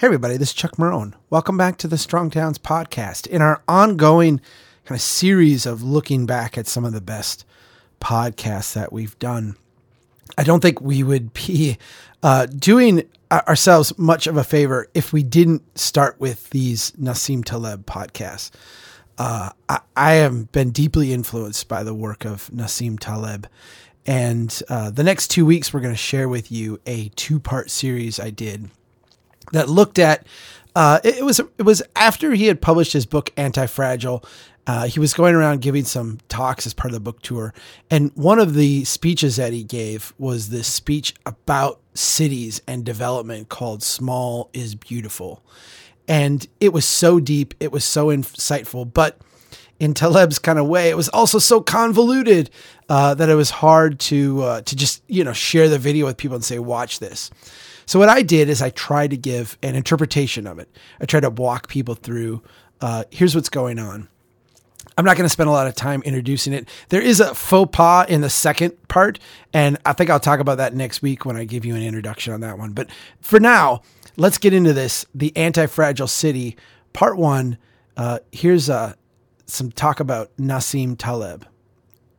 Hey, everybody, this is Chuck Marohn. Welcome back to the Strong Towns podcast. In our ongoing kind of series of looking back at some of the best podcasts that we've done, I don't think we would be uh, doing ourselves much of a favor if we didn't start with these Nassim Taleb podcasts. Uh, I, I, have been deeply influenced by the work of Nassim Taleb. And uh, the next two weeks, we're going to share with you a two part series I did that looked at uh, it, it, was it was after he had published his book Anti-Fragile. Uh, he was going around giving some talks as part of the book tour, and one of the speeches that he gave was this speech about cities and development called "Small is Beautiful," and it was so deep, it was so insightful, but in Taleb's kind of way, it was also so convoluted uh, that it was hard to uh, to just you know share the video with people and say, "Watch this." So what I did is I tried to give an interpretation of it. I tried to walk people through. Uh, here's what's going on. I'm not going to spend a lot of time introducing it. There is a faux pas in the second part, and I think I'll talk about that next week when I give you an introduction on that one. But for now, let's get into this the anti fragile city, part one. Uh, here's uh, some talk about Nassim Taleb.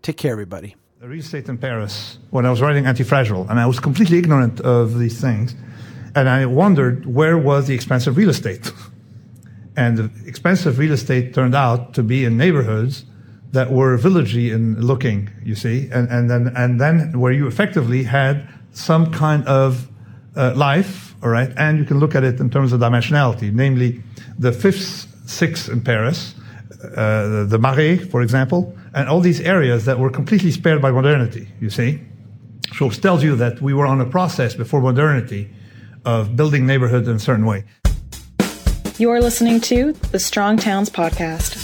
Take care, everybody real estate in Paris when I was writing Anti-Fragile, and I was completely ignorant of these things, and I wondered where was the expensive real estate. and the expensive real estate turned out to be in neighborhoods that were villagey in looking, you see, and, and then and then where you effectively had some kind of uh, life, all right, and you can look at it in terms of dimensionality, namely the fifth, sixth in Paris, uh, the, the Marais, for example, and all these areas that were completely spared by modernity, you see. It tells you that we were on a process before modernity of building neighborhoods in a certain way. You're listening to the Strong Towns Podcast.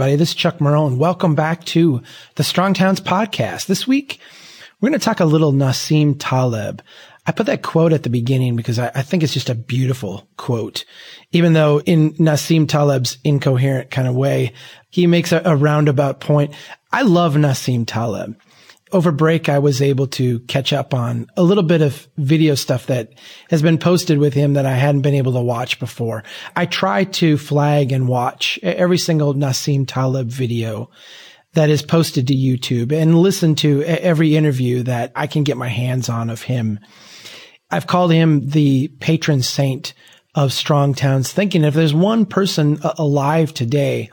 Everybody, this is Chuck Marohn. Welcome back to the Strong Towns podcast. This week, we're going to talk a little Nassim Taleb. I put that quote at the beginning because I, I, think it's just a beautiful quote. Even though in Nassim Taleb's incoherent kind of way, he makes a, a roundabout point. I love Nassim Taleb over break, I was able to catch up on a little bit of video stuff that has been posted with him that I hadn't been able to watch before. I try to flag and watch every single Nassim Taleb video that is posted to YouTube and listen to every interview that I can get my hands on of him. I've called him the patron saint of strong towns thinking if there's one person alive today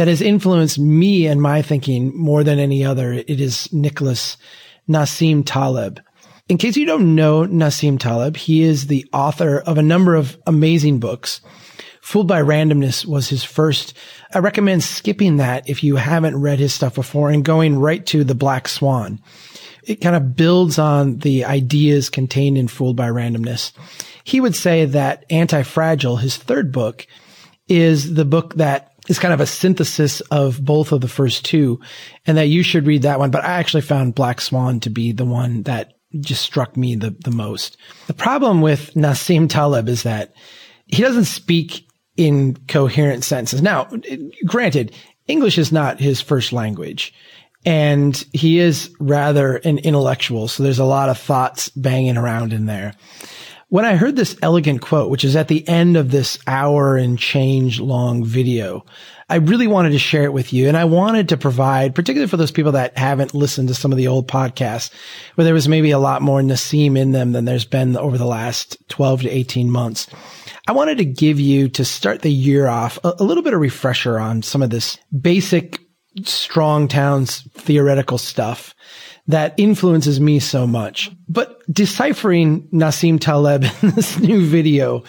that has influenced me and my thinking more than any other. It is Nicholas Nassim Taleb. In case you don't know Nassim Taleb, he is the author of a number of amazing books. Fooled by Randomness was his first. I recommend skipping that if you haven't read his stuff before and going right to The Black Swan. It kind of builds on the ideas contained in Fooled by Randomness. He would say that Anti-Fragile, his third book, is the book that is kind of a synthesis of both of the first two and that you should read that one. But I actually found Black Swan to be the one that just struck me the, the most. The problem with Nassim Taleb is that he doesn't speak in coherent sentences. Now, granted, English is not his first language and he is rather an intellectual. So there's a lot of thoughts banging around in there. When I heard this elegant quote, which is at the end of this hour and change long video, I really wanted to share it with you. And I wanted to provide, particularly for those people that haven't listened to some of the old podcasts, where there was maybe a lot more Nassim in them than there's been over the last 12 to 18 months. I wanted to give you to start the year off a, a little bit of refresher on some of this basic strong towns theoretical stuff that influences me so much. But deciphering Nassim Taleb in this new video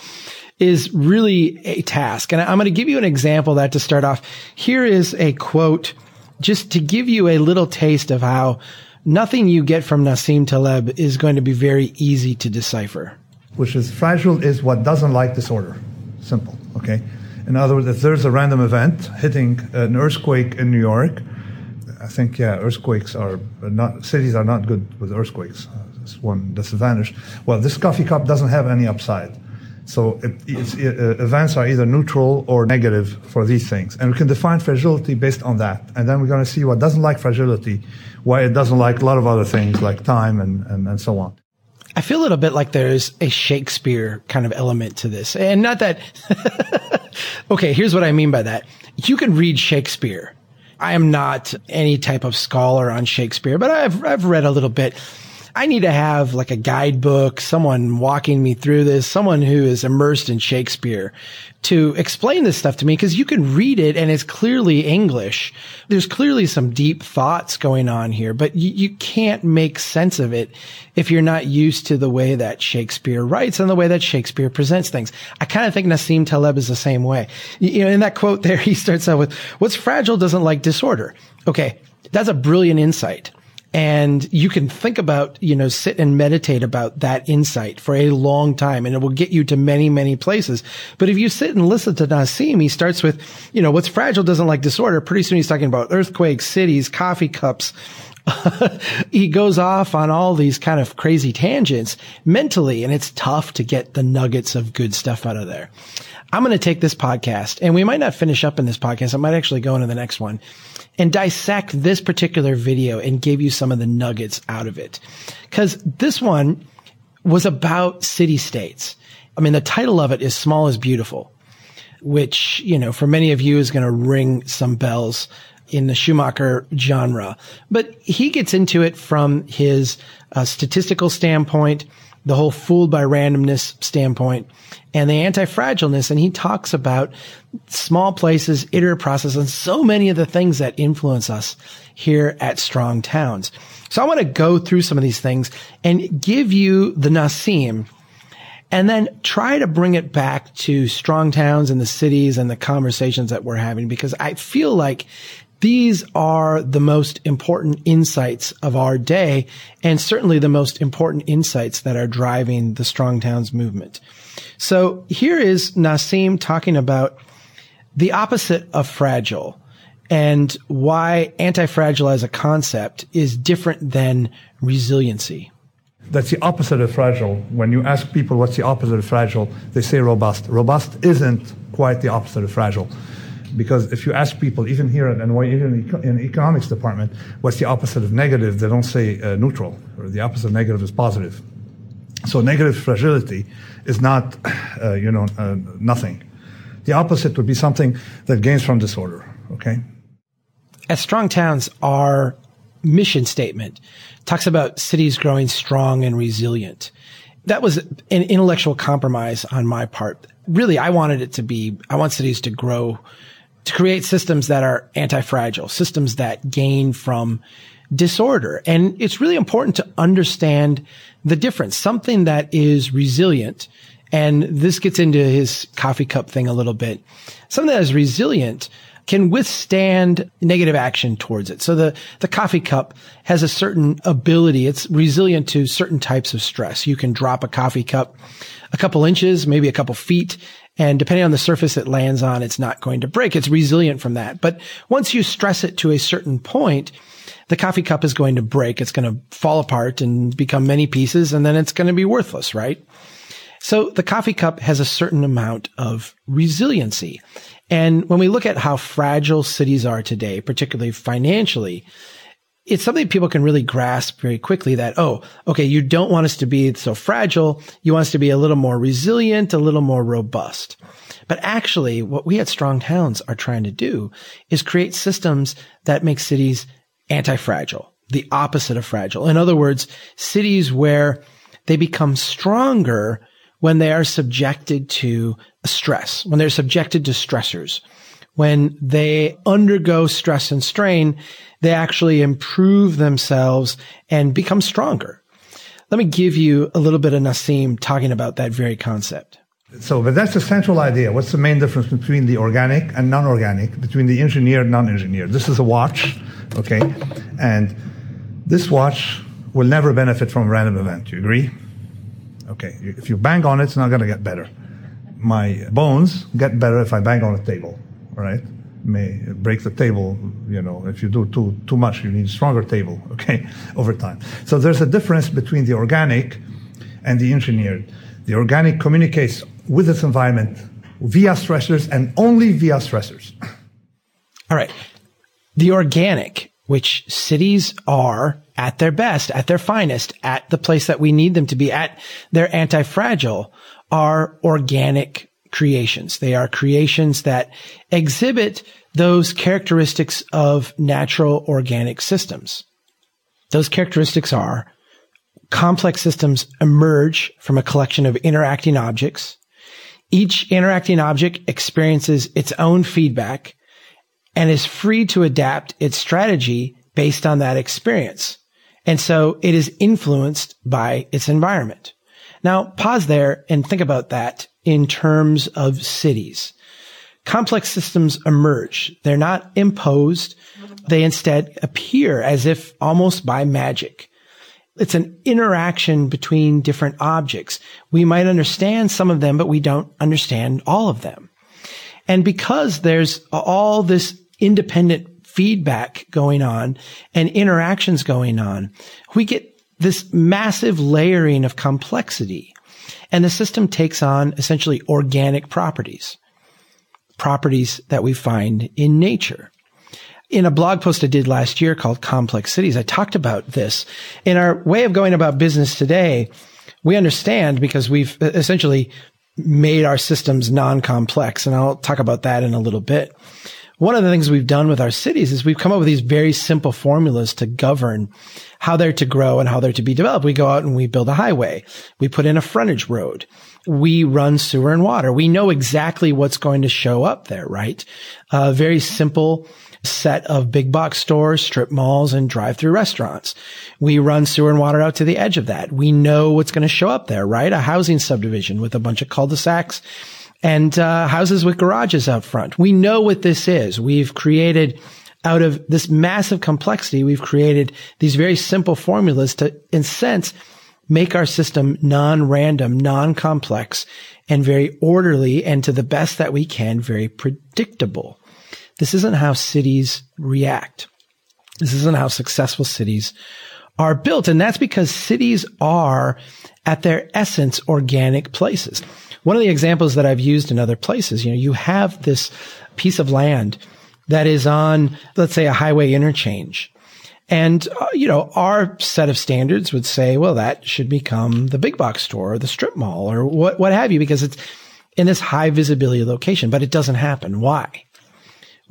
is really a task. And I'm going to give you an example that to start off. Here is a quote just to give you a little taste of how nothing you get from Nassim Taleb is going to be very easy to decipher. Which is fragile is what doesn't like disorder. Simple. Okay. In other words, if there's a random event hitting an earthquake in New York, I think yeah, earthquakes are not cities are not good with earthquakes. Uh, that's one disadvantage. Well, this coffee cup doesn't have any upside. So it, it, uh, events are either neutral or negative for these things. And we can define fragility based on that. And then we're going to see what doesn't like fragility, why it doesn't like a lot of other things like time and, and, and so on. I feel a little bit like there's a Shakespeare kind of element to this. And not that, okay, here's what I mean by that. You can read Shakespeare. I am not any type of scholar on Shakespeare, but I've, I've read a little bit. I need to have like a guidebook, someone walking me through this, someone who is immersed in Shakespeare to explain this stuff to me because you can read it and it's clearly English. There's clearly some deep thoughts going on here, but you, you can't make sense of it if you're not used to the way that Shakespeare writes and the way that Shakespeare presents things. I kind of think Nassim Taleb is the same way. You know, in that quote there, he starts out with, what's fragile doesn't like disorder. Okay. That's a brilliant insight. And you can think about, you know, sit and meditate about that insight for a long time and it will get you to many, many places. But if you sit and listen to Nassim, he starts with, you know, what's fragile doesn't like disorder. Pretty soon he's talking about earthquakes, cities, coffee cups. he goes off on all these kind of crazy tangents mentally and it's tough to get the nuggets of good stuff out of there. I'm going to take this podcast and we might not finish up in this podcast. I might actually go into the next one and dissect this particular video and give you some of the nuggets out of it. Cause this one was about city states. I mean, the title of it is small is beautiful, which, you know, for many of you is going to ring some bells in the Schumacher genre, but he gets into it from his uh, statistical standpoint, the whole fooled by randomness standpoint and the anti-fragileness. And he talks about small places, iterative process, and so many of the things that influence us here at Strong Towns. So I want to go through some of these things and give you the Nassim and then try to bring it back to strong towns and the cities and the conversations that we're having because I feel like these are the most important insights of our day and certainly the most important insights that are driving the Strong Towns movement. So here is Nassim talking about the opposite of fragile and why anti-fragile as a concept is different than resiliency. That's the opposite of fragile. When you ask people what's the opposite of fragile, they say robust. Robust isn't quite the opposite of fragile because if you ask people, even here at NYU, even in economics department, what's the opposite of negative, they don't say uh, neutral, or the opposite of negative is positive. So negative fragility is not, uh, you know, uh, nothing. The opposite would be something that gains from disorder. Okay. At Strong Towns, our mission statement talks about cities growing strong and resilient. That was an intellectual compromise on my part. Really, I wanted it to be, I want cities to grow to create systems that are anti-fragile, systems that gain from disorder. And it's really important to understand the difference, something that is resilient. And this gets into his coffee cup thing a little bit. Something that is resilient can withstand negative action towards it. So the, the coffee cup has a certain ability. It's resilient to certain types of stress. You can drop a coffee cup a couple inches, maybe a couple feet, and depending on the surface it lands on, it's not going to break. It's resilient from that. But once you stress it to a certain point, the coffee cup is going to break. It's going to fall apart and become many pieces and then it's going to be worthless, right? So the coffee cup has a certain amount of resiliency. And when we look at how fragile cities are today, particularly financially, it's something people can really grasp very quickly that, oh, okay, you don't want us to be so fragile. You want us to be a little more resilient, a little more robust. But actually, what we at Strong Towns are trying to do is create systems that make cities anti-fragile, the opposite of fragile. In other words, cities where they become stronger when they are subjected to stress, when they're subjected to stressors when they undergo stress and strain, they actually improve themselves and become stronger. Let me give you a little bit of Nassim talking about that very concept. So, but that's the central idea. What's the main difference between the organic and non-organic, between the engineered and non-engineered? This is a watch, okay? And this watch will never benefit from a random event. You agree? Okay. If you bang on it, it's not going to get better. My bones get better if I bang on a table right? may break the table. You know, if you do too, too much, you need stronger table, okay, over time. So there's a difference between the organic and the engineered. The organic communicates with its environment via stressors and only via stressors. All right. The organic, which cities are at their best, at their finest, at the place that we need them to be, at their anti-fragile, are organic creations. They are creations that exhibit those characteristics of natural organic systems. Those characteristics are complex systems emerge from a collection of interacting objects. Each interacting object experiences its own feedback and is free to adapt its strategy based on that experience. And so it is influenced by its environment. Now pause there and think about that in terms of cities. Complex systems emerge. They're not imposed. They instead appear as if almost by magic. It's an interaction between different objects. We might understand some of them, but we don't understand all of them. And because there's all this independent feedback going on and interactions going on, we get this massive layering of complexity. And the system takes on essentially organic properties, properties that we find in nature. In a blog post I did last year called Complex Cities, I talked about this. In our way of going about business today, we understand because we've essentially made our systems non-complex. And I'll talk about that in a little bit one of the things we've done with our cities is we've come up with these very simple formulas to govern how they're to grow and how they're to be developed. We go out and we build a highway. We put in a frontage road. We run sewer and water. We know exactly what's going to show up there, right? A very simple set of big box stores, strip malls, and drive through restaurants. We run sewer and water out to the edge of that. We know what's going to show up there, right? A housing subdivision with a bunch of cul-de-sacs and uh, houses with garages out front. We know what this is. We've created out of this massive complexity, we've created these very simple formulas to, in sense, make our system non-random, non-complex, and very orderly, and to the best that we can, very predictable. This isn't how cities react. This isn't how successful cities are built. And that's because cities are, at their essence, organic places. One of the examples that I've used in other places, you know, you have this piece of land that is on, let's say, a highway interchange. And, uh, you know, our set of standards would say, well, that should become the big box store or the strip mall or what, what have you, because it's in this high visibility location, but it doesn't happen. Why?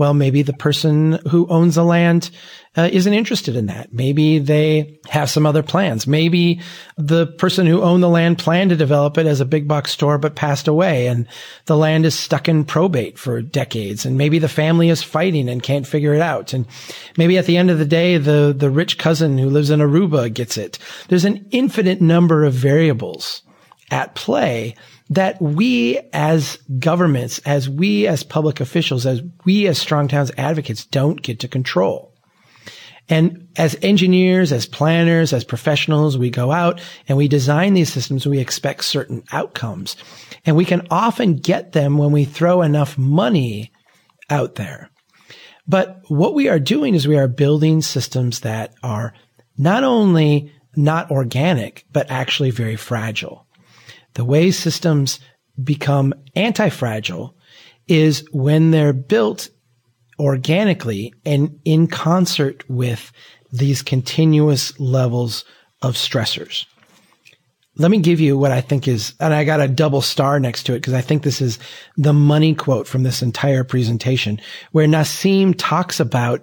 Well, maybe the person who owns the land uh, isn't interested in that. Maybe they have some other plans. Maybe the person who owned the land planned to develop it as a big box store, but passed away and the land is stuck in probate for decades. And maybe the family is fighting and can't figure it out. And maybe at the end of the day, the, the rich cousin who lives in Aruba gets it. There's an infinite number of variables at play that we as governments, as we as public officials, as we as strong towns advocates don't get to control. And as engineers, as planners, as professionals, we go out and we design these systems. We expect certain outcomes and we can often get them when we throw enough money out there. But what we are doing is we are building systems that are not only not organic, but actually very fragile. The way systems become anti-fragile is when they're built organically and in concert with these continuous levels of stressors. Let me give you what I think is, and I got a double star next to it because I think this is the money quote from this entire presentation where Nassim talks about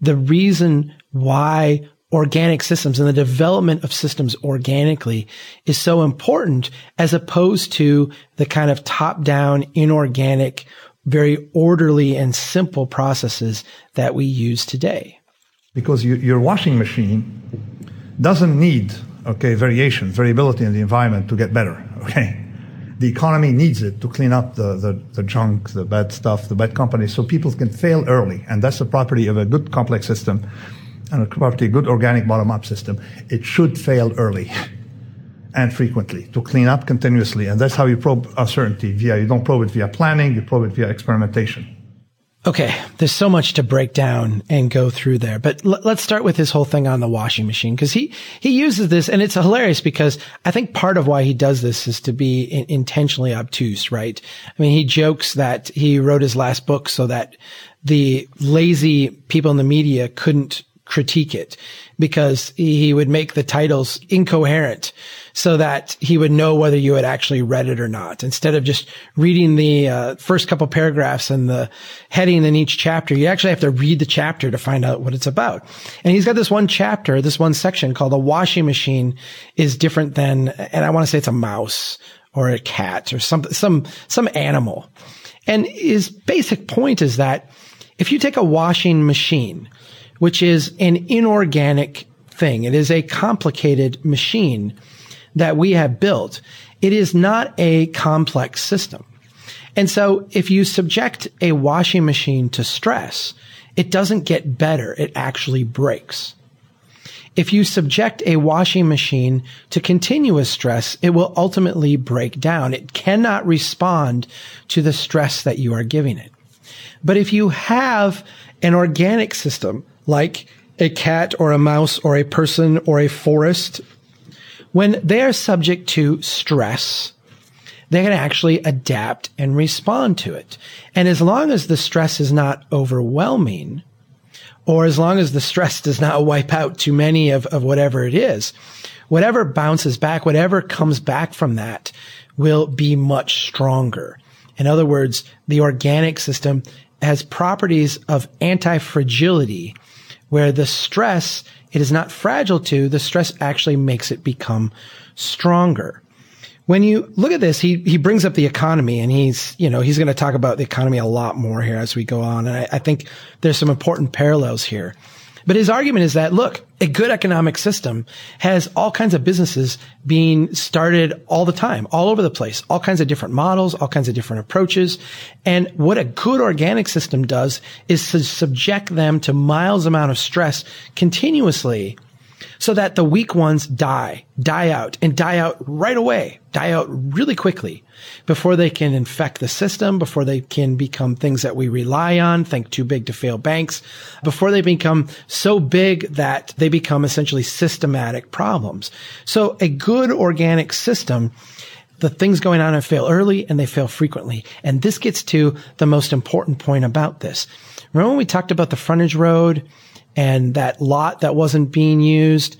the reason why organic systems and the development of systems organically is so important as opposed to the kind of top down inorganic, very orderly and simple processes that we use today. Because you, your washing machine doesn't need, okay, variation, variability in the environment to get better, okay? The economy needs it to clean up the, the, the junk, the bad stuff, the bad companies, so people can fail early. And that's the property of a good complex system and a good organic bottom-up system, it should fail early and frequently to clean up continuously. And that's how you probe uncertainty via, you don't probe it via planning, you probe it via experimentation. Okay, there's so much to break down and go through there, but l- let's start with his whole thing on the washing machine because he he uses this and it's hilarious because I think part of why he does this is to be in- intentionally obtuse, right? I mean, he jokes that he wrote his last book so that the lazy people in the media couldn't critique it because he would make the titles incoherent so that he would know whether you had actually read it or not. Instead of just reading the uh, first couple paragraphs and the heading in each chapter, you actually have to read the chapter to find out what it's about. And he's got this one chapter, this one section called "A washing machine is different than," and I want to say it's a mouse or a cat or some some some animal. And his basic point is that if you take a washing machine, which is an inorganic thing, it is a complicated machine that we have built. It is not a complex system. And so if you subject a washing machine to stress, it doesn't get better. It actually breaks. If you subject a washing machine to continuous stress, it will ultimately break down. It cannot respond to the stress that you are giving it. But if you have an organic system like a cat or a mouse or a person or a forest when they are subject to stress, they can actually adapt and respond to it. And as long as the stress is not overwhelming, or as long as the stress does not wipe out too many of, of whatever it is, whatever bounces back, whatever comes back from that will be much stronger. In other words, the organic system has properties of anti-fragility where the stress it is not fragile to, the stress actually makes it become stronger. When you look at this, he, he brings up the economy and he's, you know, he's going to talk about the economy a lot more here as we go on. And I, I think there's some important parallels here. But his argument is that, look, a good economic system has all kinds of businesses being started all the time, all over the place, all kinds of different models, all kinds of different approaches. And what a good organic system does is to subject them to miles amount of stress continuously so that the weak ones die, die out and die out right away, die out really quickly before they can infect the system, before they can become things that we rely on, think too big to fail banks, before they become so big that they become essentially systematic problems. So a good organic system the things going on and fail early and they fail frequently. And this gets to the most important point about this. Remember when we talked about the frontage road and that lot that wasn't being used,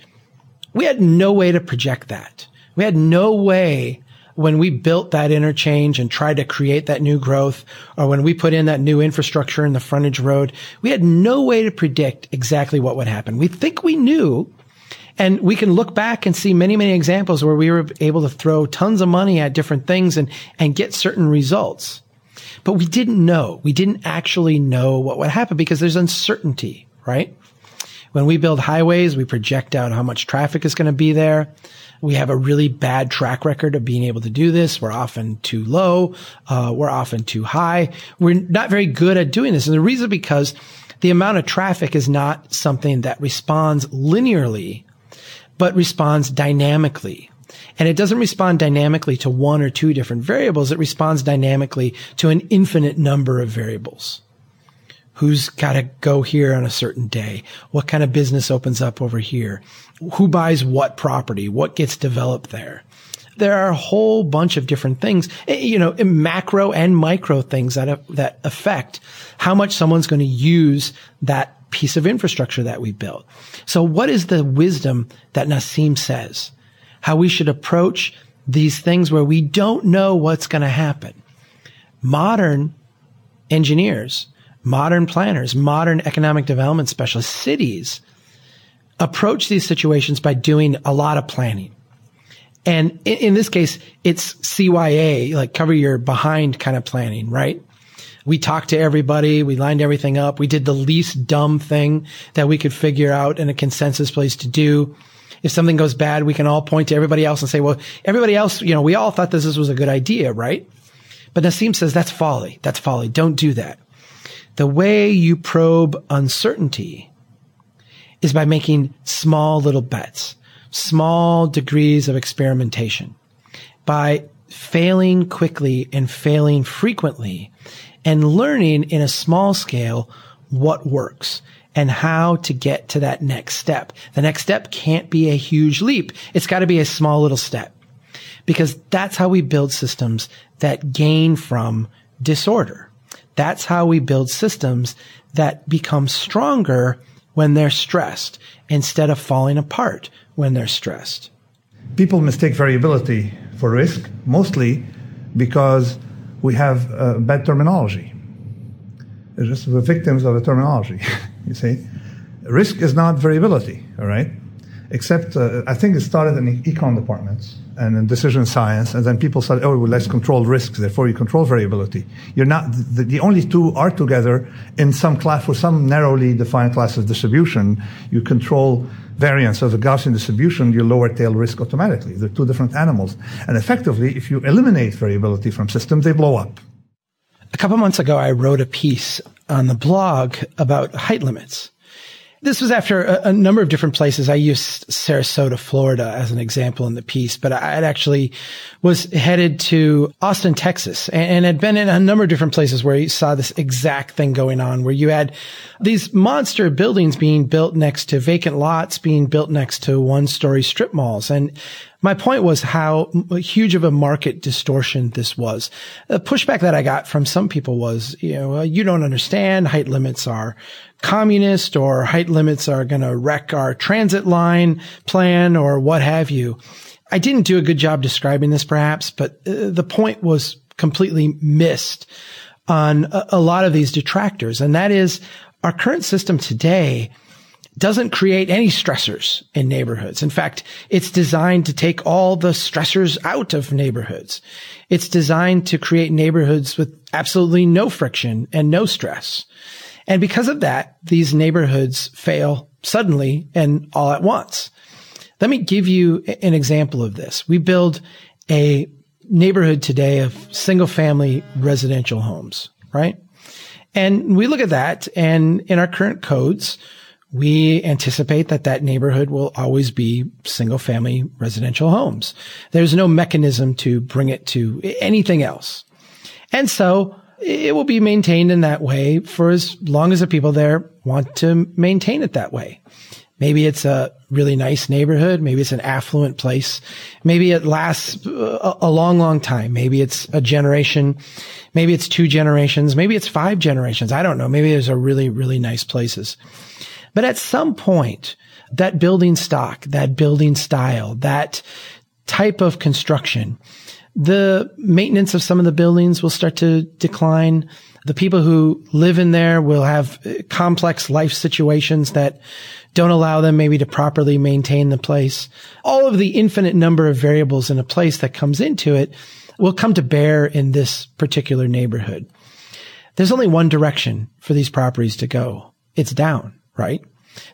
we had no way to project that. We had no way when we built that interchange and tried to create that new growth or when we put in that new infrastructure in the frontage road, we had no way to predict exactly what would happen. We think we knew and we can look back and see many, many examples where we were able to throw tons of money at different things and, and get certain results. But we didn't know. We didn't actually know what would happen because there's uncertainty, right? When we build highways, we project out how much traffic is going to be there. We have a really bad track record of being able to do this. We're often too low. Uh, we're often too high. We're not very good at doing this. And the reason because the amount of traffic is not something that responds linearly, but responds dynamically. And it doesn't respond dynamically to one or two different variables. It responds dynamically to an infinite number of variables who's got to go here on a certain day, what kind of business opens up over here, who buys what property, what gets developed there. There are a whole bunch of different things, eh, you know, macro and micro things that that affect how much someone's going to use that piece of infrastructure that we built. So what is the wisdom that Nassim says? How we should approach these things where we don't know what's going to happen. Modern engineers modern planners, modern economic development specialists, cities approach these situations by doing a lot of planning. And in, in, this case, it's CYA, like cover your behind kind of planning, right? We talked to everybody. We lined everything up. We did the least dumb thing that we could figure out in a consensus place to do. If something goes bad, we can all point to everybody else and say, well, everybody else, you know, we all thought this was a good idea, right? But Nassim says that's folly. That's folly. Don't do that. The way you probe uncertainty is by making small little bets, small degrees of experimentation, by failing quickly and failing frequently and learning in a small scale what works and how to get to that next step. The next step can't be a huge leap. It's got to be a small little step because that's how we build systems that gain from disorder. That's how we build systems that become stronger when they're stressed instead of falling apart when they're stressed. People mistake variability for risk, mostly because we have uh, bad terminology. They're just the victims of the terminology, you see. Risk is not variability, all right? Except, uh, I think it started in econ departments and in decision science, and then people said, oh, well, let's control risks, therefore you control variability. You're not, the, the, only two are together in some class, for some narrowly defined class of distribution, you control variance of the Gaussian distribution, you lower tail risk automatically. They're two different animals. And effectively, if you eliminate variability from systems, they blow up. A couple months ago, I wrote a piece on the blog about height limits. This was after a, a, number of different places. I used Sarasota, Florida as an example in the piece, but I actually was headed to Austin, Texas and, and had been in a number of different places where you saw this exact thing going on where you had these monster buildings being built next to vacant lots being built next to one story strip malls. And my point was how huge of a market distortion this was. The pushback that I got from some people was, you know, well, you don't understand height limits are communist or height limits are going to wreck our transit line plan or what have you. I didn't do a good job describing this perhaps, but uh, the point was completely missed on a, a lot of these detractors. And that is our current system today doesn't create any stressors in neighborhoods. In fact, it's designed to take all the stressors out of neighborhoods. It's designed to create neighborhoods with absolutely no friction and no stress. And because of that, these neighborhoods fail suddenly and all at once. Let me give you an example of this. We build a neighborhood today of single family residential homes, right? And we look at that and in our current codes, we anticipate that that neighborhood will always be single family residential homes. There's no mechanism to bring it to anything else. And so it will be maintained in that way for as long as the people there want to maintain it that way. Maybe it's a really nice neighborhood. Maybe it's an affluent place. Maybe it lasts a, a, long, long time. Maybe it's a generation. Maybe it's two generations. Maybe it's five generations. I don't know. Maybe there's a really, really nice places. But at some point, that building stock, that building style, that type of construction, the maintenance of some of the buildings will start to decline. The people who live in there will have complex life situations that don't allow them maybe to properly maintain the place. All of the infinite number of variables in a place that comes into it will come to bear in this particular neighborhood. There's only one direction for these properties to go. It's down, right?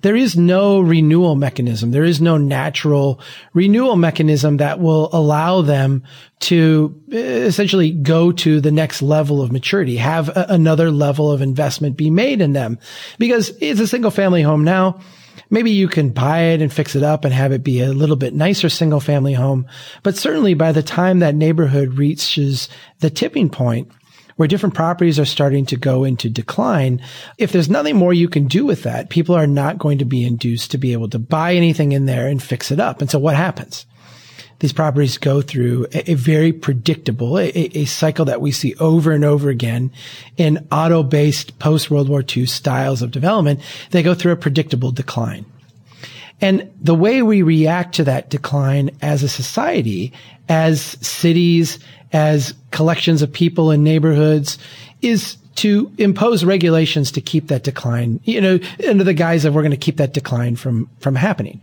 There is no renewal mechanism. There is no natural renewal mechanism that will allow them to uh, essentially go to the next level of maturity, have a- another level of investment be made in them because it's a single family home now. Maybe you can buy it and fix it up and have it be a little bit nicer single family home. But certainly by the time that neighborhood reaches the tipping point, where different properties are starting to go into decline, if there's nothing more you can do with that, people are not going to be induced to be able to buy anything in there and fix it up. And so what happens? These properties go through a, a very predictable, a, a, cycle that we see over and over again in auto-based post-World War II styles of development. They go through a predictable decline. And the way we react to that decline as a society, as cities, as collections of people in neighborhoods is to impose regulations to keep that decline, you know, under the guise of we're going to keep that decline from, from happening.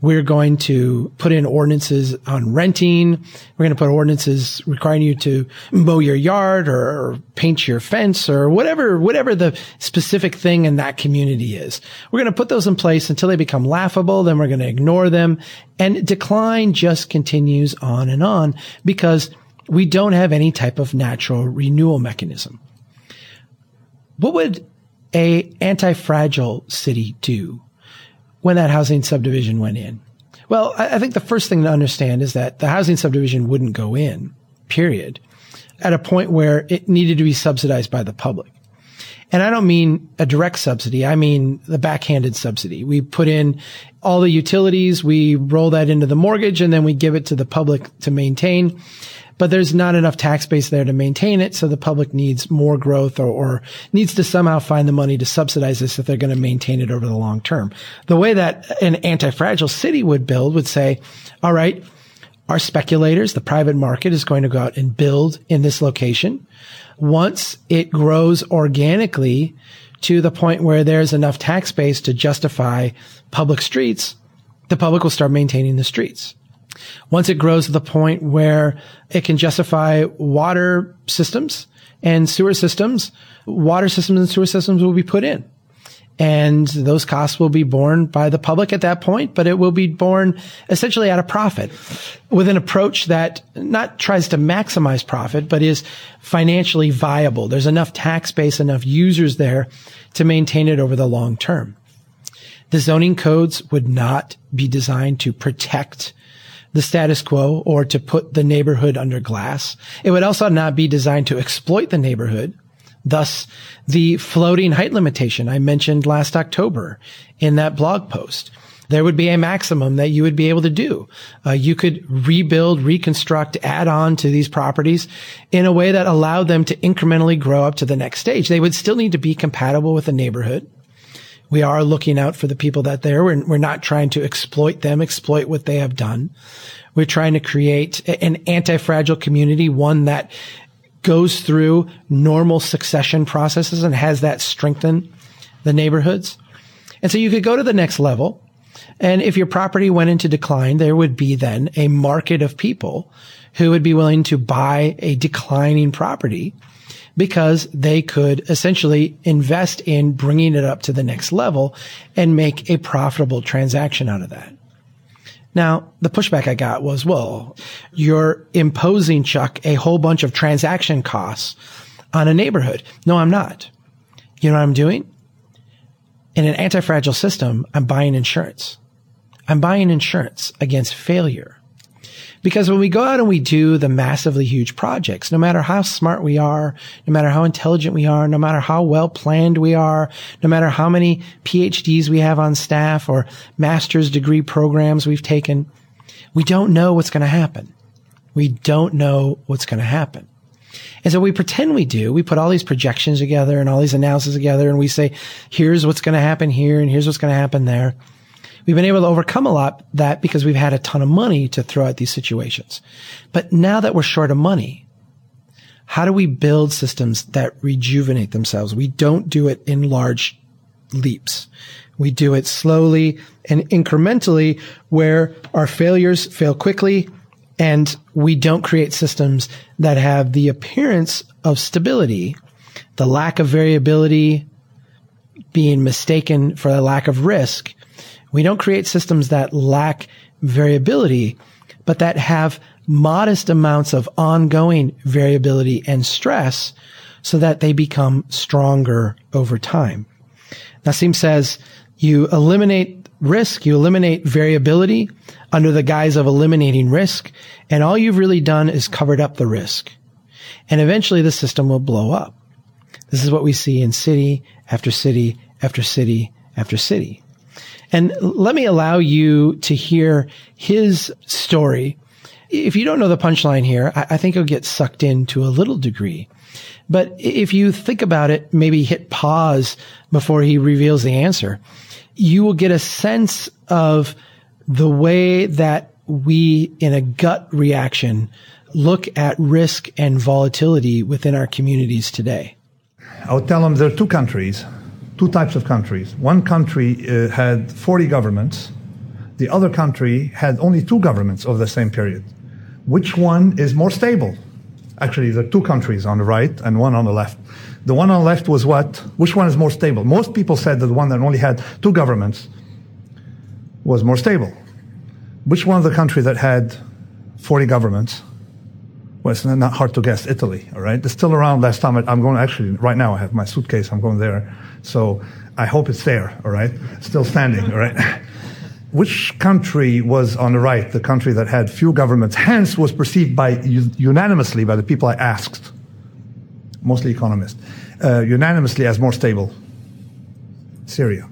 We're going to put in ordinances on renting. We're going to put ordinances requiring you to mow your yard or, paint your fence or whatever, whatever the specific thing in that community is. We're going to put those in place until they become laughable. Then we're going to ignore them and decline just continues on and on because we don't have any type of natural renewal mechanism. What would a anti-fragile city do when that housing subdivision went in? Well, I think the first thing to understand is that the housing subdivision wouldn't go in. period at a point where it needed to be subsidized by the public. And I don't mean a direct subsidy. I mean the backhanded subsidy. We put in all the utilities, we roll that into the mortgage, and then we give it to the public to maintain. But there's not enough tax base there to maintain it. So the public needs more growth or, or needs to somehow find the money to subsidize this if they're going to maintain it over the long term. The way that an anti-fragile city would build would say, all right, our speculators, the private market is going to go out and build in this location. Once it grows organically to the point where there's enough tax base to justify public streets, the public will start maintaining the streets. Once it grows to the point where it can justify water systems and sewer systems, water systems and sewer systems will be put in. And those costs will be borne by the public at that point, but it will be borne essentially at a profit with an approach that not tries to maximize profit, but is financially viable. There's enough tax base, enough users there to maintain it over the long term. The zoning codes would not be designed to protect the status quo or to put the neighborhood under glass. It would also not be designed to exploit the neighborhood Thus, the floating height limitation I mentioned last October in that blog post. There would be a maximum that you would be able to do. Uh, you could rebuild, reconstruct, add on to these properties in a way that allowed them to incrementally grow up to the next stage. They would still need to be compatible with the neighborhood. We are looking out for the people that there. We're, we're not trying to exploit them, exploit what they have done. We're trying to create an anti-fragile community, one that goes through normal succession processes and has that strengthen the neighborhoods. And so you could go to the next level. And if your property went into decline, there would be then a market of people who would be willing to buy a declining property because they could essentially invest in bringing it up to the next level and make a profitable transaction out of that. Now, the pushback I got was, well, you're imposing, Chuck, a whole bunch of transaction costs on a neighborhood. No, I'm not. You know what I'm doing? In an anti-fragile system, I'm buying insurance. I'm buying insurance against failure. Because when we go out and we do the massively huge projects, no matter how smart we are, no matter how intelligent we are, no matter how well planned we are, no matter how many PhDs we have on staff or master's degree programs we've taken, we don't know what's going to happen. We don't know what's going to happen. And so we pretend we do. We put all these projections together and all these analyses together and we say, here's what's going to happen here and here's what's going to happen there. We've been able to overcome a lot that because we've had a ton of money to throw at these situations. But now that we're short of money, how do we build systems that rejuvenate themselves? We don't do it in large leaps. We do it slowly and incrementally where our failures fail quickly and we don't create systems that have the appearance of stability, the lack of variability being mistaken for the lack of risk we don't create systems that lack variability, but that have modest amounts of ongoing variability and stress so that they become stronger over time. Nassim says you eliminate risk, you eliminate variability under the guise of eliminating risk, and all you've really done is covered up the risk. And eventually the system will blow up. This is what we see in city after city after city after city. And let me allow you to hear his story. If you don't know the punchline here, I, I think you'll get sucked in to a little degree. But if you think about it, maybe hit pause before he reveals the answer, you will get a sense of the way that we, in a gut reaction, look at risk and volatility within our communities today. I'll tell them there are two countries two types of countries. One country uh, had 40 governments. The other country had only two governments over the same period. Which one is more stable? Actually, there are two countries on the right and one on the left. The one on the left was what? Which one is more stable? Most people said that the one that only had two governments was more stable. Which one of the country that had 40 governments? Well, it's not hard to guess. Italy, all right? It's still around. Last time I'm going, actually, right now I have my suitcase. I'm going there so I hope it's there, all right? Still standing, all right? which country was on the right, the country that had few governments, hence was perceived by unanimously by the people I asked, mostly economists, uh, unanimously as more stable? Syria.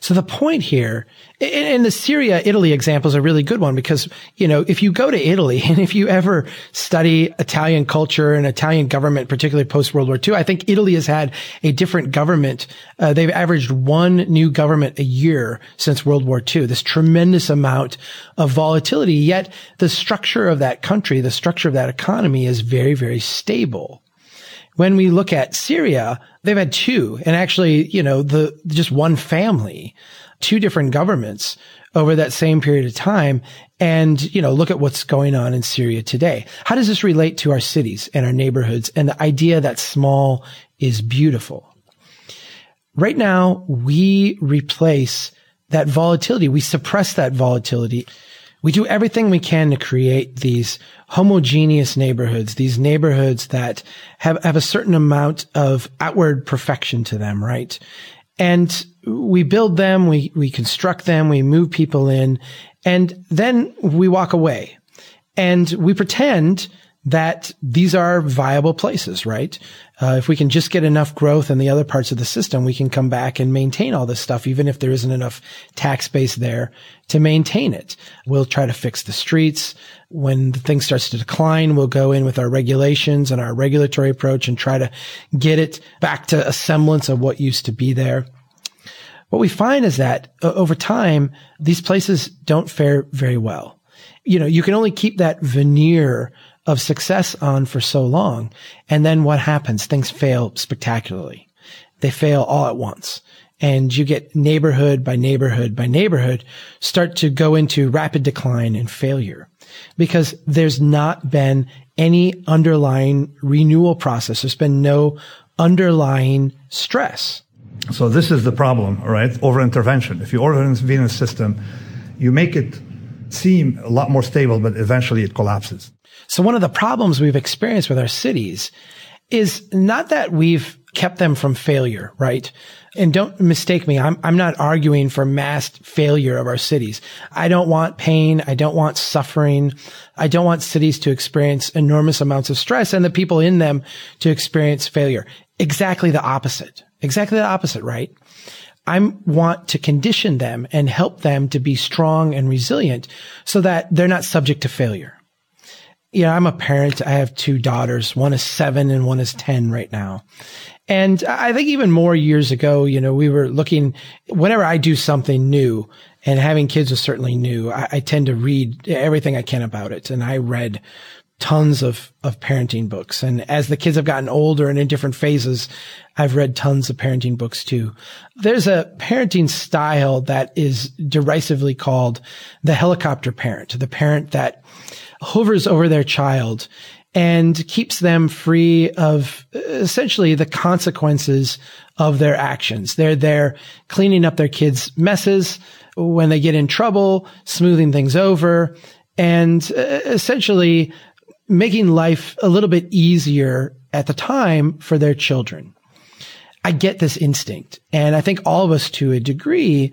So the point here, and the Syria, Italy example is a really good one because, you know, if you go to Italy and if you ever study Italian culture and Italian government, particularly post World War II, I think Italy has had a different government. Uh, they've averaged one new government a year since World War II. This tremendous amount of volatility. Yet the structure of that country, the structure of that economy is very, very stable. When we look at Syria, they've had two and actually, you know, the, just one family, two different governments over that same period of time. And, you know, look at what's going on in Syria today. How does this relate to our cities and our neighborhoods and the idea that small is beautiful? Right now, we replace that volatility. We suppress that volatility we do everything we can to create these homogeneous neighborhoods, these neighborhoods that have, have a certain amount of outward perfection to them, right? And we build them, we, we construct them, we move people in, and then we walk away. And we pretend that these are viable places, right? Uh, if we can just get enough growth in the other parts of the system, we can come back and maintain all this stuff, even if there isn't enough tax base there to maintain it. We'll try to fix the streets. When the thing starts to decline, we'll go in with our regulations and our regulatory approach and try to get it back to a semblance of what used to be there. What we find is that uh, over time, these places don't fare very well. You know, you can only keep that veneer of success on for so long. And then what happens? Things fail spectacularly. They fail all at once. And you get neighborhood by neighborhood by neighborhood start to go into rapid decline and failure because there's not been any underlying renewal process. There's been no underlying stress. So this is the problem, right? Over intervention. If you over intervene in a system, you make it seem a lot more stable, but eventually it collapses. So one of the problems we've experienced with our cities is not that we've kept them from failure, right? And don't mistake me. I'm, I'm not arguing for mass failure of our cities. I don't want pain. I don't want suffering. I don't want cities to experience enormous amounts of stress and the people in them to experience failure. Exactly the opposite. Exactly the opposite, right? I want to condition them and help them to be strong and resilient so that they're not subject to failure. Know, I'm a parent. I have two daughters. One is seven and one is 10 right now. And I think even more years ago, you know, we were looking, whenever I do something new and having kids is certainly new, I, I tend to read everything I can about it. And I read tons of, of parenting books. And as the kids have gotten older and in different phases, I've read tons of parenting books too. There's a parenting style that is derisively called the helicopter parent, the parent that hovers over their child and keeps them free of essentially the consequences of their actions. They're there cleaning up their kids' messes when they get in trouble, smoothing things over, and uh, essentially making life a little bit easier at the time for their children. I get this instinct. And I think all of us to a degree,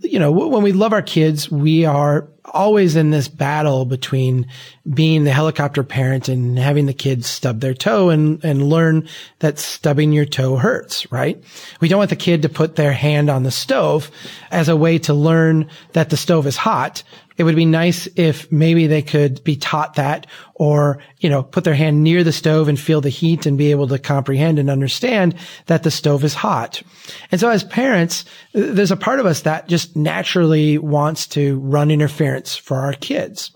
you know, when we love our kids, we are always in this battle between being the helicopter parent and having the kids stub their toe and, and learn that stubbing your toe hurts, right? We don't want the kid to put their hand on the stove as a way to learn that the stove is hot it would be nice if maybe they could be taught that or, you know, put their hand near the stove and feel the heat and be able to comprehend and understand that the stove is hot. And so as parents, there's a part of us that just naturally wants to run interference for our kids.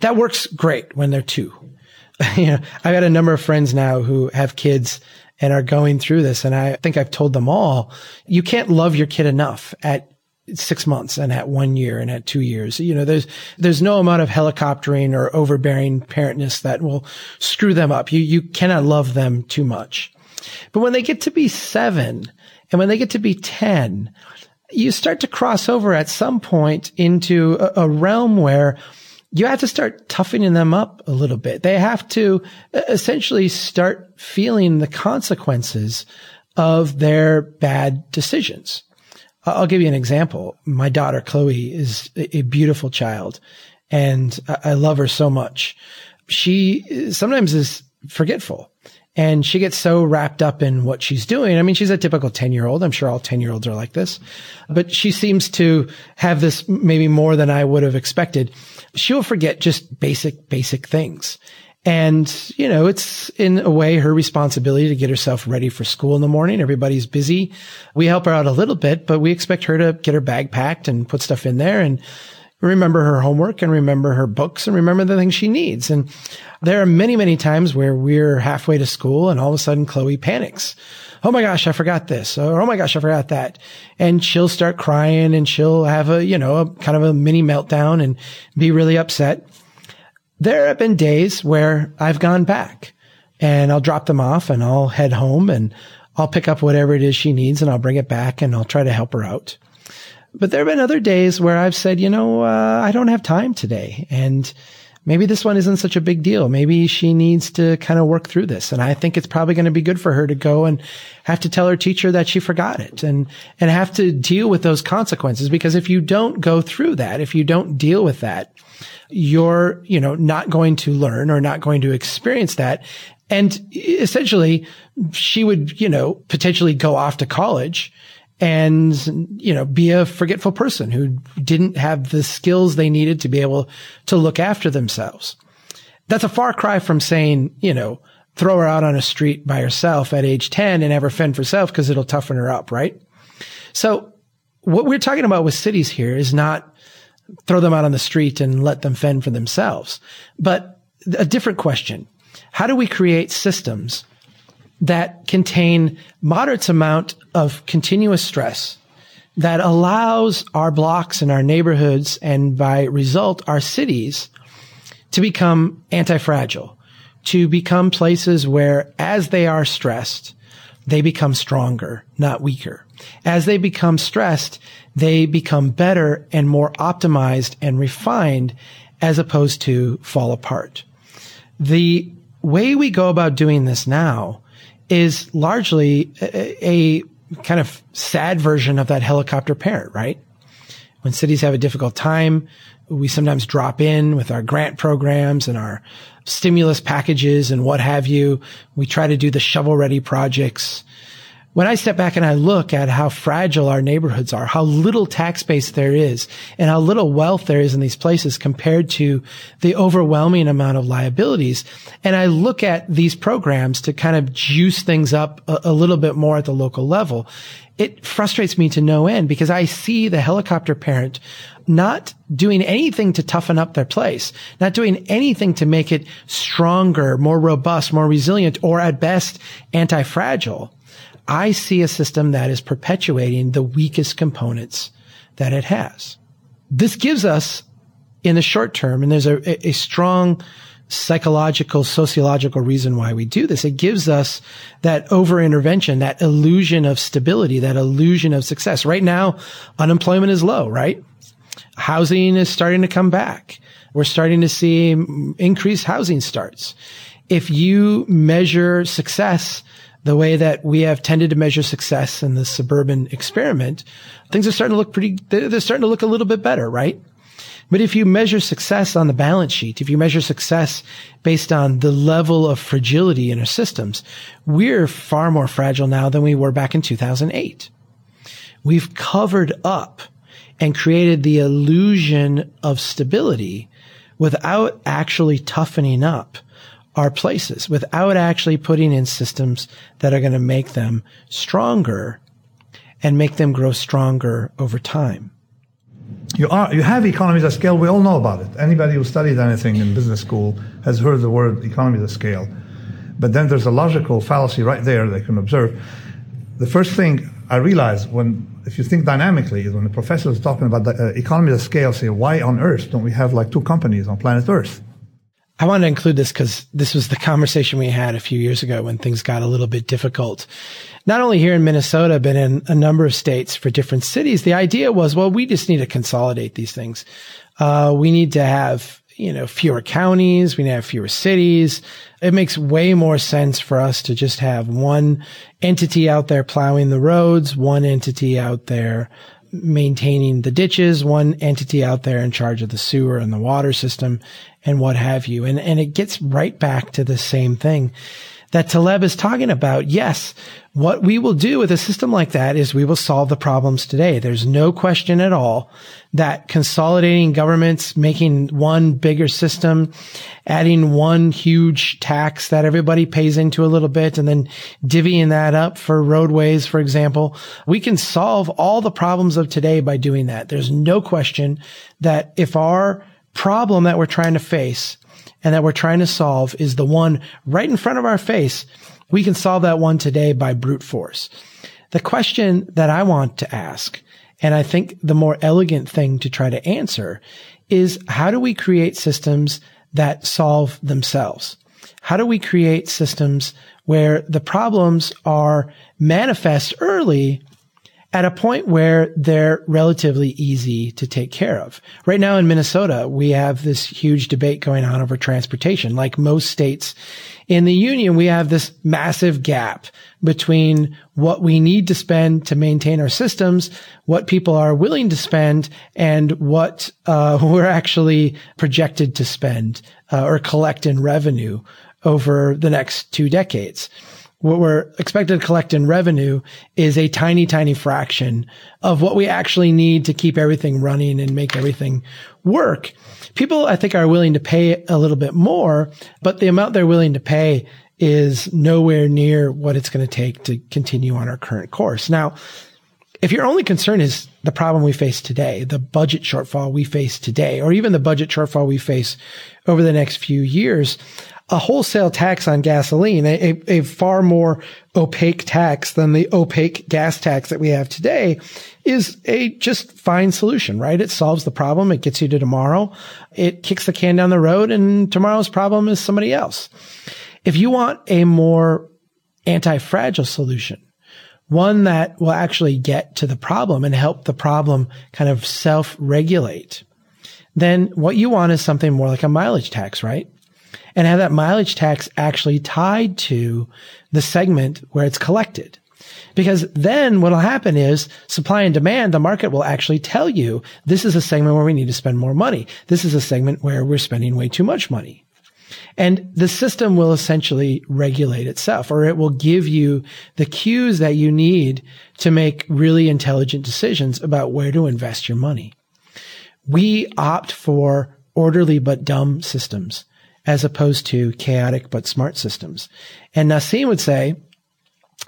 That works great when they're two. you know, I've got a number of friends now who have kids and are going through this. And I think I've told them all, you can't love your kid enough at six months and at one year and at two years. You know, there's, there's no amount of helicoptering or overbearing parentness that will screw them up. You, you cannot love them too much. But when they get to be seven and when they get to be 10, you start to cross over at some point into a, a realm where you have to start toughening them up a little bit. They have to uh, essentially start feeling the consequences of their bad decisions I'll give you an example. My daughter Chloe is a beautiful child and I love her so much. She uh, sometimes is forgetful and she gets so wrapped up in what she's doing. I mean, she's a typical 10 year old. I'm sure all 10 year olds are like this, but she seems to have this maybe more than I would have expected. She'll forget just basic, basic things. And, you know, it's in a way her responsibility to get herself ready for school in the morning. Everybody's busy. We help her out a little bit, but we expect her to get her bag packed and put stuff in there and remember her homework and remember her books and remember the things she needs. And there are many, many times where we're halfway to school and all of a sudden Chloe panics. Oh my gosh, I forgot this. Or, oh my gosh, I forgot that. And she'll start crying and she'll have a, you know, a kind of a mini meltdown and be really upset there have been days where I've gone back and I'll drop them off and I'll head home and I'll pick up whatever it is she needs and I'll bring it back and I'll try to help her out. But there have been other days where I've said, you know, uh, I don't have time today and maybe this one isn't such a big deal. Maybe she needs to kind of work through this. And I think it's probably going to be good for her to go and have to tell her teacher that she forgot it and, and have to deal with those consequences. Because if you don't go through that, if you don't deal with that, you're, you know, not going to learn or not going to experience that. And essentially she would, you know, potentially go off to college and, you know, be a forgetful person who didn't have the skills they needed to be able to look after themselves. That's a far cry from saying, you know, throw her out on a street by herself at age 10 and ever fend for herself because it'll toughen her up, right? So what we're talking about with cities here is not throw them out on the street and let them fend for themselves. But a different question. How do we create systems that contain moderate amount of continuous stress that allows our blocks and our neighborhoods and by result our cities to become anti-fragile, to become places where as they are stressed, they become stronger, not weaker. As they become stressed, they become better and more optimized and refined as opposed to fall apart. The way we go about doing this now is largely a, a kind of sad version of that helicopter parent, right? When cities have a difficult time, we sometimes drop in with our grant programs and our stimulus packages and what have you. We try to do the shovel ready projects when I step back and I look at how fragile our neighborhoods are, how little tax base there is, and how little wealth there is in these places compared to the overwhelming amount of liabilities, and I look at these programs to kind of juice things up a, a little bit more at the local level, it frustrates me to no end because I see the helicopter parent not doing anything to toughen up their place, not doing anything to make it stronger, more robust, more resilient, or at best anti-fragile. I see a system that is perpetuating the weakest components that it has. This gives us in the short term, and there's a, a strong psychological, sociological reason why we do this. It gives us that over intervention, that illusion of stability, that illusion of success. Right now, unemployment is low, right? Housing is starting to come back. We're starting to see increased housing starts. If you measure success the way that we have tended to measure success in the suburban experiment, things are starting to look pretty, they're starting to look a little bit better, right? But if you measure success on the balance sheet, if you measure success based on the level of fragility in our systems, we're far more fragile now than we were back in 2008. We've covered up and created the illusion of stability without actually toughening up our places without actually putting in systems that are going to make them stronger and make them grow stronger over time. You are, you have economies of scale. We all know about it. Anybody who studied anything in business school has heard the word economies of scale. But then there's a logical fallacy right there that they can observe. The first thing I realize when, if you think dynamically, is when the professor is talking about the uh, economies of scale, say, why on earth don't we have like two companies on planet Earth? I want to include this because this was the conversation we had a few years ago when things got a little bit difficult. Not only here in Minnesota, but in a number of states for different cities. The idea was, well, we just need to consolidate these things. Uh, we need to have, you know, fewer counties. We need to have fewer cities. It makes way more sense for us to just have one entity out there plowing the roads, one entity out there maintaining the ditches, one entity out there in charge of the sewer and the water system and what have you. And, and it gets right back to the same thing that Taleb is talking about. Yes, what we will do with a system like that is we will solve the problems today. There's no question at all that consolidating governments, making one bigger system, adding one huge tax that everybody pays into a little bit and then divvying that up for roadways, for example, we can solve all the problems of today by doing that. There's no question that if our problem that we're trying to face and that we're trying to solve is the one right in front of our face, we can solve that one today by brute force. The question that I want to ask, and I think the more elegant thing to try to answer is how do we create systems that solve themselves? How do we create systems where the problems are manifest early at a point where they're relatively easy to take care of. Right now in Minnesota, we have this huge debate going on over transportation. Like most states in the union, we have this massive gap between what we need to spend to maintain our systems, what people are willing to spend, and what uh, we're actually projected to spend uh, or collect in revenue over the next two decades what we're expected to collect in revenue is a tiny, tiny fraction of what we actually need to keep everything running and make everything work. People, I think, are willing to pay a little bit more, but the amount they're willing to pay is nowhere near what it's going to take to continue on our current course. Now, if your only concern is the problem we face today, the budget shortfall we face today, or even the budget shortfall we face over the next few years, a wholesale tax on gasoline, a, a, far more opaque tax than the opaque gas tax that we have today is a just fine solution, right? It solves the problem. It gets you to tomorrow. It kicks the can down the road and tomorrow's problem is somebody else. If you want a more anti-fragile solution, one that will actually get to the problem and help the problem kind of self-regulate, then what you want is something more like a mileage tax, right? And have that mileage tax actually tied to the segment where it's collected. Because then what'll happen is supply and demand, the market will actually tell you this is a segment where we need to spend more money. This is a segment where we're spending way too much money. And the system will essentially regulate itself or it will give you the cues that you need to make really intelligent decisions about where to invest your money. We opt for orderly but dumb systems as opposed to chaotic but smart systems. And Nassim would say,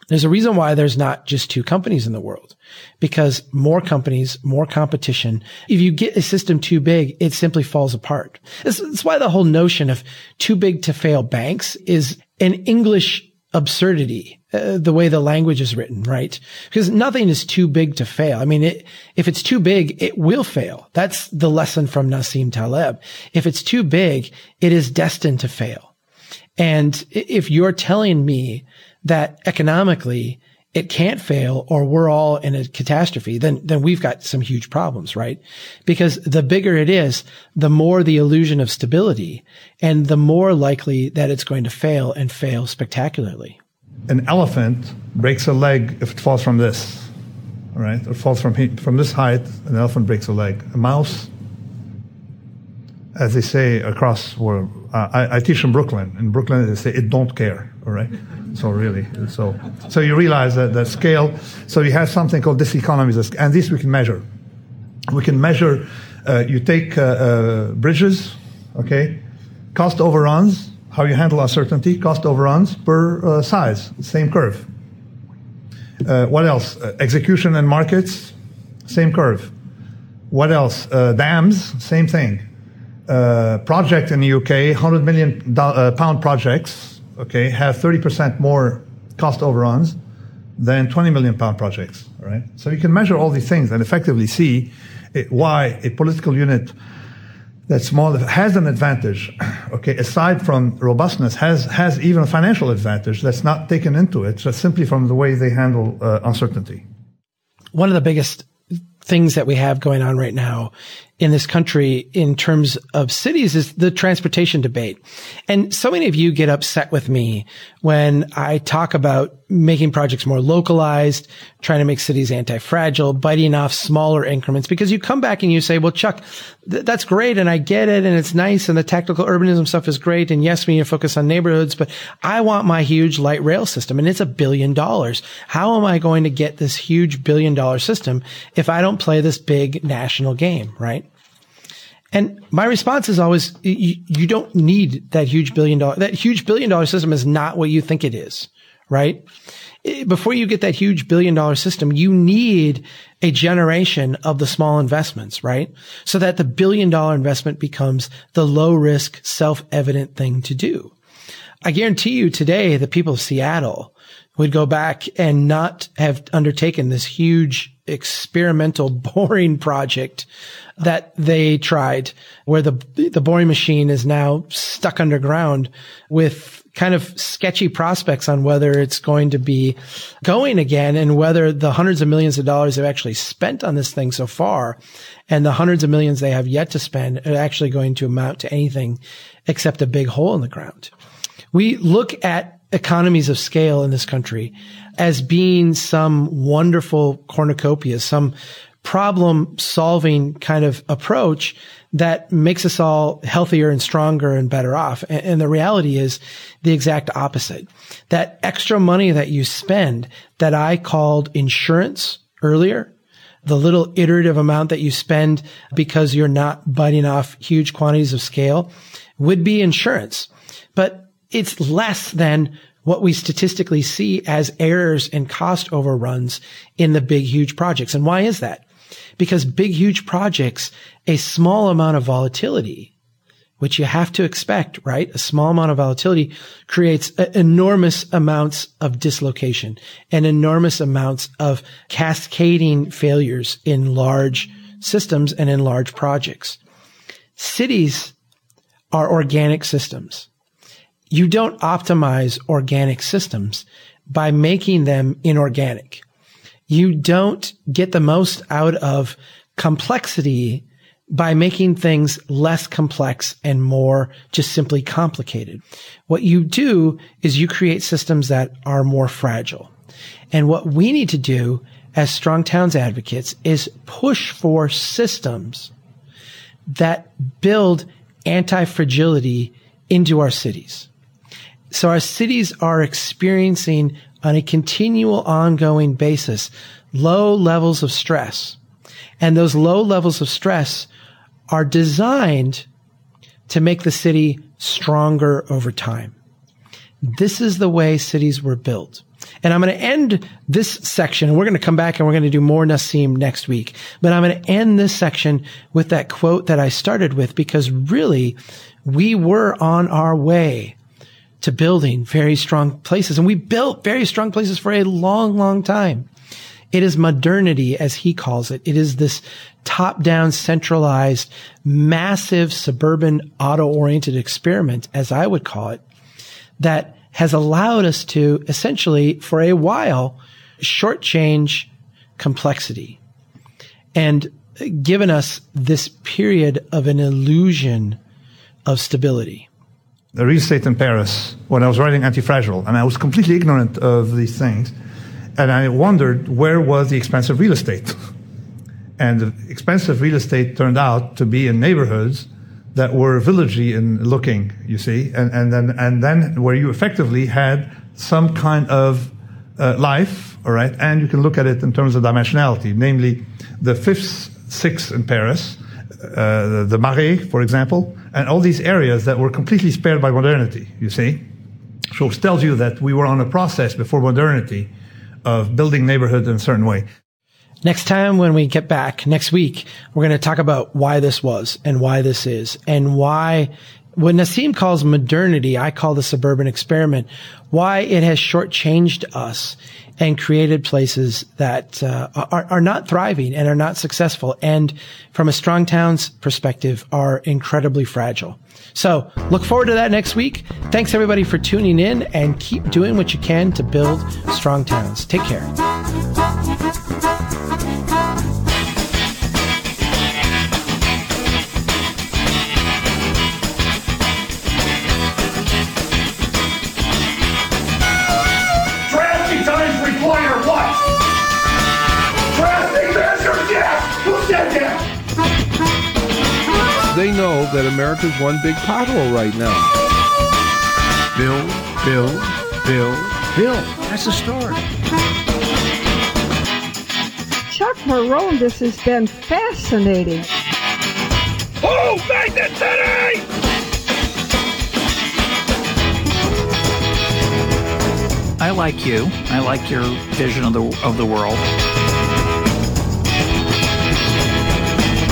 there's a reason why there's not just two companies in the world because more companies, more competition. If you get a system too big, it simply falls apart. That's, why the whole notion of too big to fail banks is an English absurdity, uh, the way the language is written, right? Because nothing is too big to fail. I mean, it, if it's too big, it will fail. That's the lesson from Nassim Taleb. If it's too big, it is destined to fail. And if you're telling me that economically it can't fail or we're all in a catastrophe, then, then we've got some huge problems, right? Because the bigger it is, the more the illusion of stability and the more likely that it's going to fail and fail spectacularly. An elephant breaks a leg if it falls from this, right? Or falls from, from this height, an elephant breaks a leg. A mouse, as they say across world, uh, I, I teach in Brooklyn. In Brooklyn, they say it don't care, all right? So really, so so you realize that the scale. So you have something called diseconomies, and this we can measure. We can measure. Uh, you take uh, uh, bridges, okay, cost overruns, how you handle uncertainty, cost overruns per uh, size, same curve. Uh, what else? Execution and markets, same curve. What else? dams, same thing. Uh, project in the UK, 100 million uh, pound projects, okay, have 30% more cost overruns than 20 million pound projects, right? So you can measure all these things and effectively see it, why a political unit that's small has an advantage, okay, aside from robustness, has, has even a financial advantage that's not taken into it, just simply from the way they handle uh, uncertainty. One of the biggest things that we have going on right now in this country in terms of cities is the transportation debate. And so many of you get upset with me when I talk about making projects more localized, trying to make cities anti-fragile, biting off smaller increments because you come back and you say, well, Chuck, th- that's great. And I get it. And it's nice. And the tactical urbanism stuff is great. And yes, we need to focus on neighborhoods, but I want my huge light rail system and it's a billion dollars. How am I going to get this huge billion dollar system if I don't play this big national game, right? And my response is always, you, you, don't need that huge billion dollar, that huge billion dollar system is not what you think it is, right? Before you get that huge billion dollar system, you need a generation of the small investments, right? So that the billion dollar investment becomes the low risk, self evident thing to do. I guarantee you today, the people of Seattle would go back and not have undertaken this huge experimental boring project that they tried where the, the boring machine is now stuck underground with kind of sketchy prospects on whether it's going to be going again and whether the hundreds of millions of dollars they've actually spent on this thing so far and the hundreds of millions they have yet to spend are actually going to amount to anything except a big hole in the ground. We look at economies of scale in this country as being some wonderful cornucopia, some problem solving kind of approach that makes us all healthier and stronger and better off. And, and, the reality is the exact opposite. That extra money that you spend that I called insurance earlier, the little iterative amount that you spend because you're not biting off huge quantities of scale would be insurance. But it's less than what we statistically see as errors and cost overruns in the big, huge projects. And why is that? Because big, huge projects, a small amount of volatility, which you have to expect, right? A small amount of volatility creates enormous amounts of dislocation and enormous amounts of cascading failures in large systems and in large projects. Cities are organic systems. You don't optimize organic systems by making them inorganic you don't get the most out of complexity by making things less complex and more just simply complicated. What you do is you create systems that are more fragile. And what we need to do as strong towns advocates is push for systems that build anti-fragility into our cities. So our cities are experiencing on a continual ongoing basis low levels of stress. And those low levels of stress are designed to make the city stronger over time. This is the way cities were built. And I'm going to end this section and we're going to come back and we're going to do more Nassim next week. But I'm going to end this section with that quote that I started with because really we were on our way to building very strong places. And we built very strong places for a long, long time. It is modernity, as he calls it. It is this top down, centralized, massive suburban auto oriented experiment, as I would call it, that has allowed us to essentially, for a while, shortchange complexity and given us this period of an illusion of stability real estate in Paris when I was writing Anti-Fragile, and I was completely ignorant of these things. And I wondered where was the expensive real estate. And the expensive real estate turned out to be in neighborhoods that were villagey in looking, you see, and, and then and then where you effectively had some kind of uh, life, all right, and you can look at it in terms of dimensionality, namely the fifth, sixth in Paris, uh, the, Marais, for example, and all these areas that were completely spared by modernity, you see. So it tells you that we were on a process before modernity of building neighborhoods in a certain way. Next time when we get back next week, we're going to talk about why this was and why this is and why what Nassim calls modernity, I call the suburban experiment, why it has shortchanged us and created places that uh, are, are not thriving and are not successful. And from a strong towns perspective, are incredibly fragile. So look forward to that next week. Thanks everybody for tuning in and keep doing what you can to build strong towns. Take care. They know that America's one big pothole right now. Bill, Bill, Bill, Bill. That's the story. Chuck Marohn, this has been fascinating. Oh, Magnet City! I like you. I like your vision of the of the world.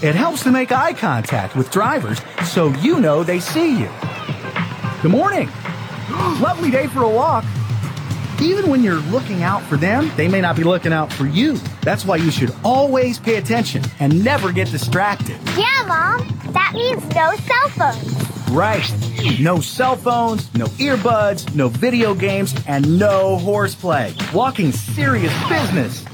It helps to make eye contact with drivers so you know they see you. Good morning. Lovely day for a walk. Even when you're looking out for them, they may not be looking out for you. That's why you should always pay attention and never get distracted. Yeah, Mom. That means no cell phones. Right. No cell phones, no earbuds, no video games, and no horseplay. Walking serious business.